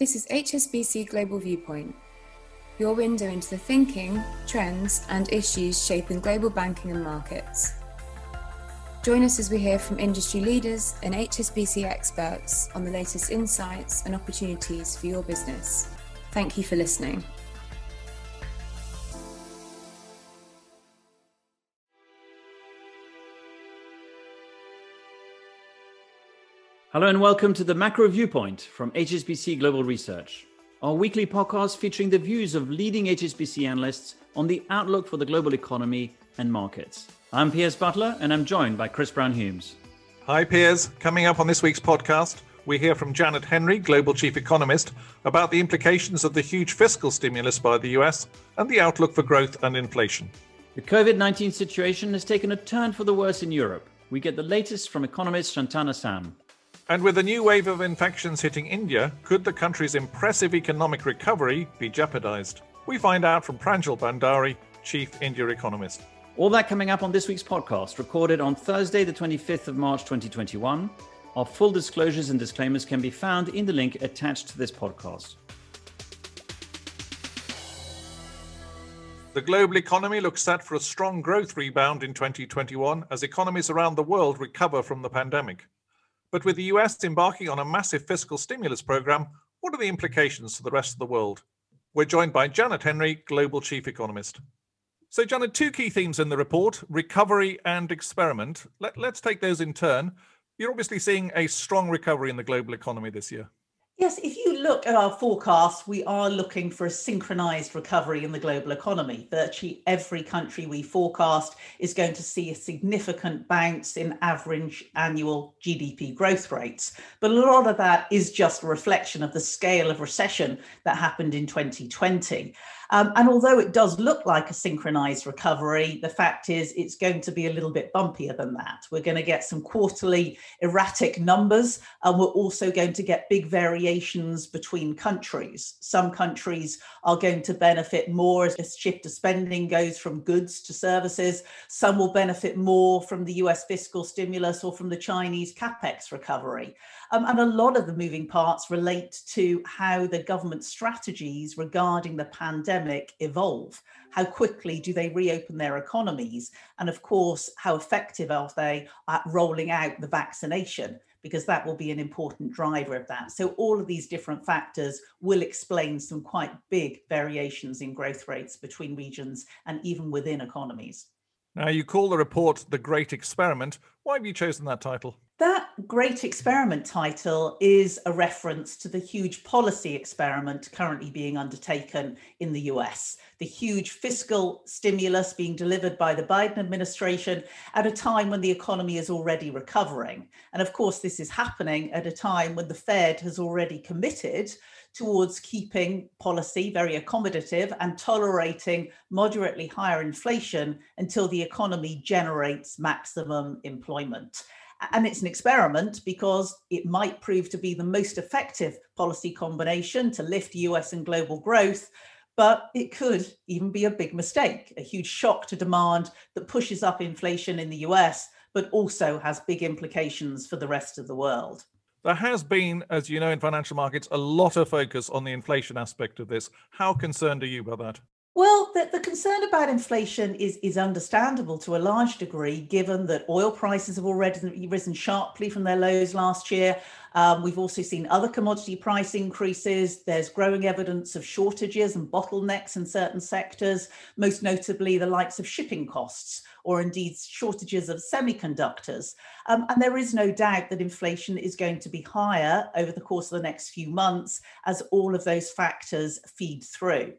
This is HSBC Global Viewpoint, your window into the thinking, trends, and issues shaping global banking and markets. Join us as we hear from industry leaders and HSBC experts on the latest insights and opportunities for your business. Thank you for listening. Hello and welcome to the Macro Viewpoint from HSBC Global Research, our weekly podcast featuring the views of leading HSBC analysts on the outlook for the global economy and markets. I'm Piers Butler and I'm joined by Chris Brown Humes. Hi, Piers. Coming up on this week's podcast, we hear from Janet Henry, Global Chief Economist, about the implications of the huge fiscal stimulus by the US and the outlook for growth and inflation. The COVID 19 situation has taken a turn for the worse in Europe. We get the latest from economist Chantana Sam. And with a new wave of infections hitting India, could the country's impressive economic recovery be jeopardized? We find out from Pranjul Bhandari, Chief India Economist. All that coming up on this week's podcast, recorded on Thursday, the 25th of March 2021. Our full disclosures and disclaimers can be found in the link attached to this podcast. The global economy looks set for a strong growth rebound in 2021 as economies around the world recover from the pandemic. But with the US embarking on a massive fiscal stimulus program, what are the implications for the rest of the world? We're joined by Janet Henry, Global Chief Economist. So, Janet, two key themes in the report recovery and experiment. Let, us take those in turn. You're obviously seeing a strong recovery in the global economy this year. Yes, if look at our forecasts, we are looking for a synchronized recovery in the global economy. Virtually every country we forecast is going to see a significant bounce in average annual GDP growth rates. But a lot of that is just a reflection of the scale of recession that happened in 2020. Um, and although it does look like a synchronized recovery, the fact is it's going to be a little bit bumpier than that. We're going to get some quarterly erratic numbers, and we're also going to get big variations between countries. Some countries are going to benefit more as a shift of spending goes from goods to services. Some will benefit more from the US fiscal stimulus or from the Chinese capex recovery. Um, and a lot of the moving parts relate to how the government strategies regarding the pandemic evolve. How quickly do they reopen their economies? And of course, how effective are they at rolling out the vaccination? Because that will be an important driver of that. So, all of these different factors will explain some quite big variations in growth rates between regions and even within economies. Now, you call the report The Great Experiment. Why have you chosen that title? That Great Experiment title is a reference to the huge policy experiment currently being undertaken in the US, the huge fiscal stimulus being delivered by the Biden administration at a time when the economy is already recovering. And of course, this is happening at a time when the Fed has already committed towards keeping policy very accommodative and tolerating moderately higher inflation until the economy generates maximum employment. And it's an experiment because it might prove to be the most effective policy combination to lift US and global growth, but it could even be a big mistake, a huge shock to demand that pushes up inflation in the US, but also has big implications for the rest of the world. There has been, as you know, in financial markets, a lot of focus on the inflation aspect of this. How concerned are you about that? Well, the, the, concern about inflation is, is understandable to a large degree, given that oil prices have already risen sharply from their lows last year. Um, we've also seen other commodity price increases. There's growing evidence of shortages and bottlenecks in certain sectors, most notably the likes of shipping costs or indeed shortages of semiconductors. Um, and there is no doubt that inflation is going to be higher over the course of the next few months as all of those factors feed through.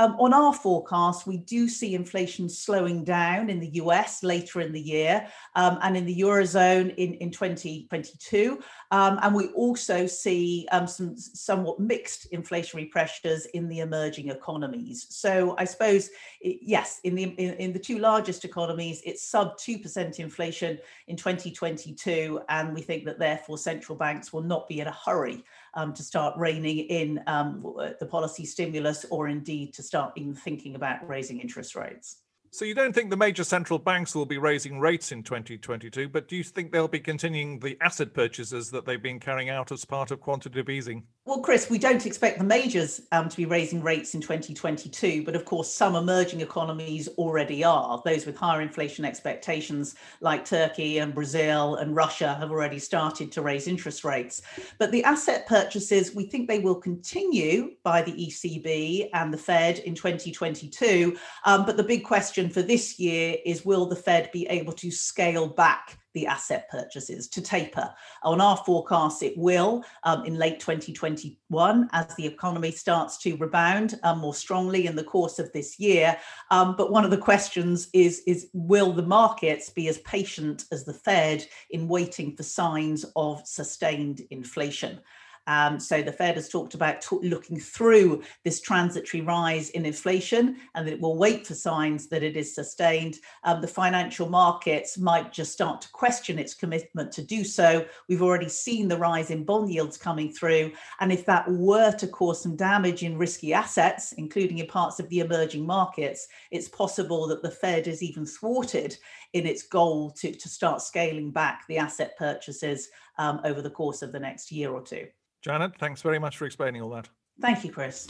Um, on our forecast, we do see inflation slowing down in the US later in the year um, and in the Eurozone in, in 2022. Um, and we also see um, some somewhat mixed inflationary pressures in the emerging economies. So I suppose, yes, in the, in, in the two largest economies, it's sub 2% inflation in 2022. And we think that therefore central banks will not be in a hurry um, to start reining in um, the policy stimulus or indeed to start even thinking about raising interest rates. So you don't think the major central banks will be raising rates in 2022, but do you think they'll be continuing the asset purchases that they've been carrying out as part of quantitative easing? Well, Chris, we don't expect the majors um, to be raising rates in 2022, but of course, some emerging economies already are. Those with higher inflation expectations, like Turkey and Brazil and Russia, have already started to raise interest rates. But the asset purchases, we think they will continue by the ECB and the Fed in 2022. Um, but the big question for this year is will the Fed be able to scale back the asset purchases to taper. On our forecast, it will um, in late 2021 as the economy starts to rebound um, more strongly in the course of this year. Um, but one of the questions is, is will the markets be as patient as the Fed in waiting for signs of sustained inflation? Um, so the Fed has talked about t- looking through this transitory rise in inflation and that it will wait for signs that it is sustained. Um, the financial markets might just start to question its commitment to do so. We've already seen the rise in bond yields coming through. And if that were to cause some damage in risky assets, including in parts of the emerging markets, it's possible that the Fed is even thwarted in its goal to, to start scaling back the asset purchases um, over the course of the next year or two. Janet, thanks very much for explaining all that. Thank you, Chris.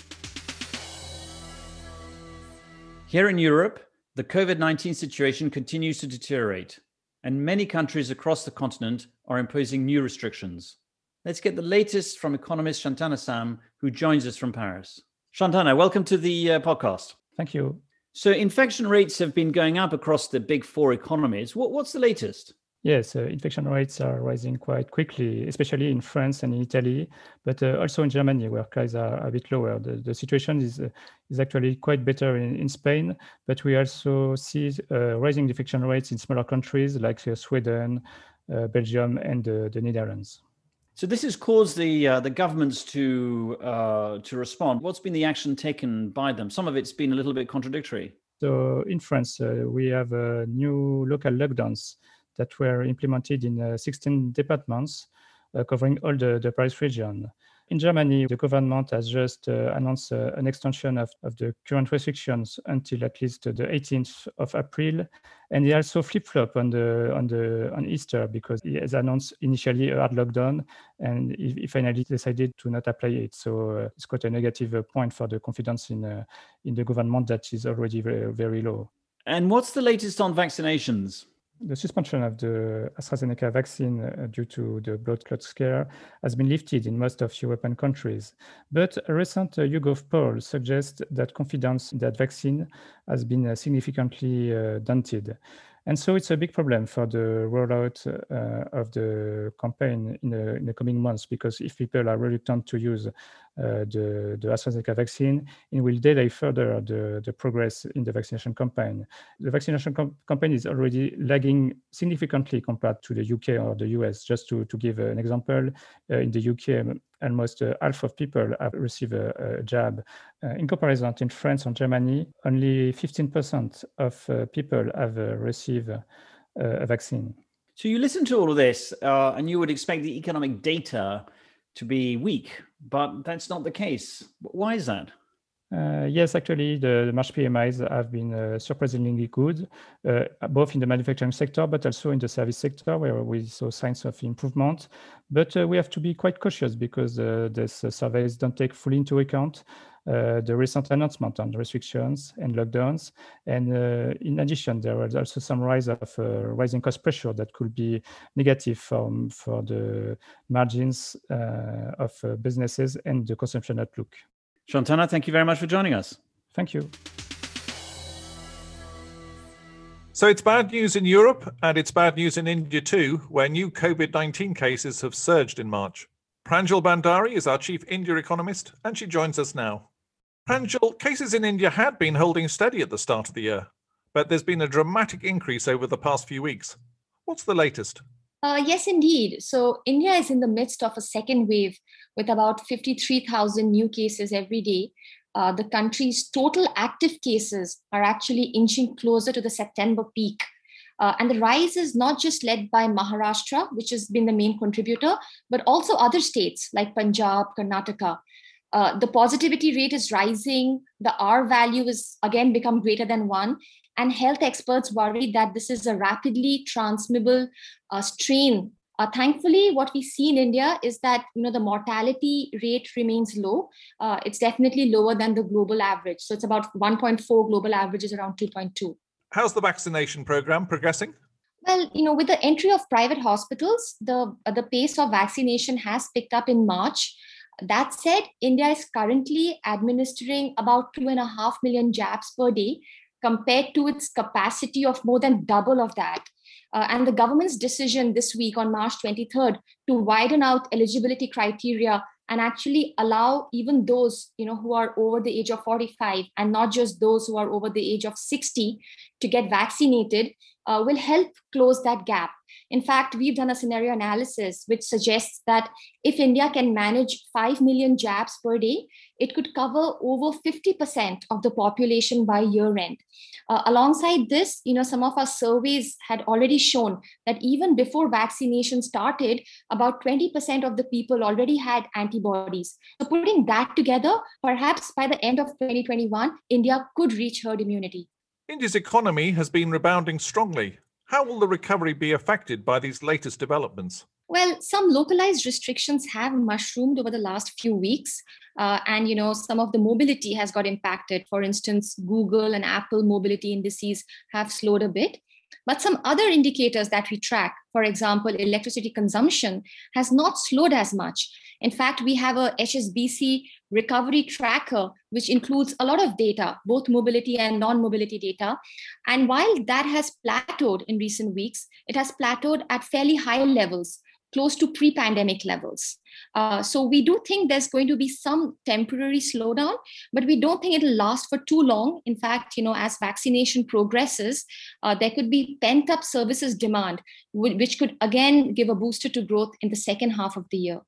Here in Europe, the COVID 19 situation continues to deteriorate, and many countries across the continent are imposing new restrictions. Let's get the latest from economist Chantana Sam, who joins us from Paris. Chantana, welcome to the uh, podcast. Thank you. So, infection rates have been going up across the big four economies. What, what's the latest? Yes, uh, infection rates are rising quite quickly, especially in France and in Italy, but uh, also in Germany, where cases are a bit lower. The, the situation is uh, is actually quite better in, in Spain, but we also see uh, rising infection rates in smaller countries like uh, Sweden, uh, Belgium, and the Netherlands. So this has caused the the governments to to respond. What's been the action taken by them? Some of it's been a little bit contradictory. So in France, we have new local lockdowns that were implemented in uh, 16 departments uh, covering all the, the Paris region. In Germany, the government has just uh, announced uh, an extension of, of the current restrictions until at least the 18th of April, and they also flip-flop on the on the on Easter because he has announced initially a hard lockdown, and he, he finally decided to not apply it. So uh, it's quite a negative uh, point for the confidence in uh, in the government that is already very very low. And what's the latest on vaccinations? The suspension of the AstraZeneca vaccine uh, due to the blood clot scare has been lifted in most of European countries. But a recent uh, YouGov poll suggests that confidence in that vaccine has been uh, significantly dented. And so it's a big problem for the rollout uh, of the campaign in the, in the, coming months because if people are reluctant to use the, the AstraZeneca vaccine, it will delay further the, the progress in the vaccination campaign. The vaccination com- campaign is already lagging significantly compared to the UK or the US. Just to, to give an example, uh, in the UK, almost uh, half of people have received a, a jab. Uh, in comparison, in France and Germany, only 15% of uh, people have uh, received uh, a vaccine. So you listen to all of this, uh, and you would expect the economic data to be weak, but that's not the case. Why is that? Uh, yes, actually, the, the, March PMIs have been uh, surprisingly good, uh, both in the manufacturing sector, but also in the service sector, where we saw signs of improvement. But uh, we have to be quite cautious because uh, these surveys don't take fully into account the recent announcement on restrictions and lockdowns. And in addition, there was also some rise of rising cost pressure that could be negative for the margins of businesses and the consumption outlook. Chantana, thank you very much for joining us. Thank you. So it's bad news in Europe and it's bad news in India too, where new COVID 19 cases have surged in March. Pranjul Bhandari is our chief India economist and she joins us now. Pranjul, cases in India had been holding steady at the start of the year, but there's been a dramatic increase over the past few weeks. What's the latest? Uh, yes, indeed. So India is in the midst of a second wave with about 53,000 new cases every day. Uh, the country's total active cases are actually inching closer to the September peak. Uh, and the rise is not just led by Maharashtra, which has been the main contributor, but also other states like Punjab, Karnataka. Uh, the positivity rate is rising. The R value is again become greater than one. And health experts worry that this is a rapidly transmissible uh, strain Uh, thankfully, what we see in India is that you know the mortality rate remains low. Uh, it's definitely lower than the global average. So it's about 1.4. Global average is around 2.2. How's the vaccination program progressing? Well, you know, with the entry of private hospitals, the uh, the pace of vaccination has picked up in March. That said, India is currently administering about two and a half million jabs per day, compared to its capacity of more than double of that. Uh, and the government's decision this week on March 23rd to widen out eligibility criteria and actually allow even those you know who are over the age of 45 and not just those who are over the age of 60 to get vaccinated uh, will help close that gap in fact, we've done a scenario analysis which suggests that if India can manage 5 million jabs per day, it could cover over 50% of the population by year end. Uh, alongside this, you know, some of our surveys had already shown that even before vaccination started, about 20% of the people already had antibodies. So putting that together, perhaps by the end of 2021, India could reach herd immunity. India's economy has been rebounding strongly how will the recovery be affected by these latest developments? Well, some localized restrictions have mushroomed over the last few weeks. Uh, and you know some of the mobility has got impacted for instance google and apple mobility indices have slowed a bit but some other indicators that we track for example electricity consumption has not slowed as much in fact we have a hsbc recovery tracker, which includes a lot of data, both mobility and non mobility data. And while that has plateaued in recent weeks, it has plateaued at fairly high levels, close to pre pandemic levels. Uh, so we do think there's going to be some temporary slowdown, but we don't think it'll last for too long. In fact, you know, as vaccination progresses, uh, there could be pent up services demand, which could again give a booster to growth in the second half of the year.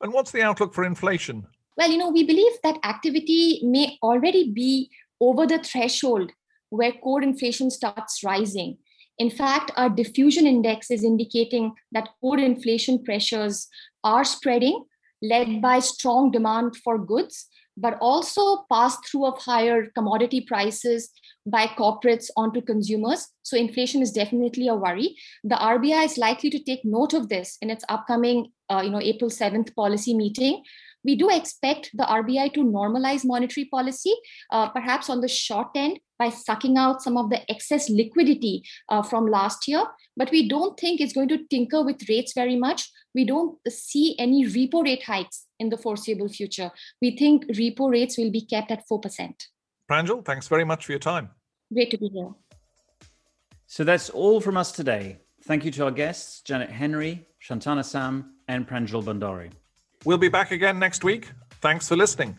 And what's the outlook for inflation? Well, you know, we believe that activity may already be over the threshold where core inflation starts rising. In fact, our diffusion index is indicating that core inflation pressures are spreading, led by strong demand for goods, but also pass through of higher commodity prices by corporates onto consumers. So inflation is definitely a worry. The RBI is likely to take note of this in its upcoming, uh, you know, April 7th policy meeting, we do expect the RBI to normalize monetary policy, uh, perhaps on the short end by sucking out some of the excess liquidity uh, from last year. But we don't think it's going to tinker with rates very much. We don't see any repo rate hikes in the foreseeable future. We think repo rates will be kept at 4%. Pranjul, thanks very much for your time. Great to be here. So that's all from us today. Thank you to our guests, Janet Henry, Chantana Sam, and Pranjul Bhandari. We'll be back again next week. Thanks for listening.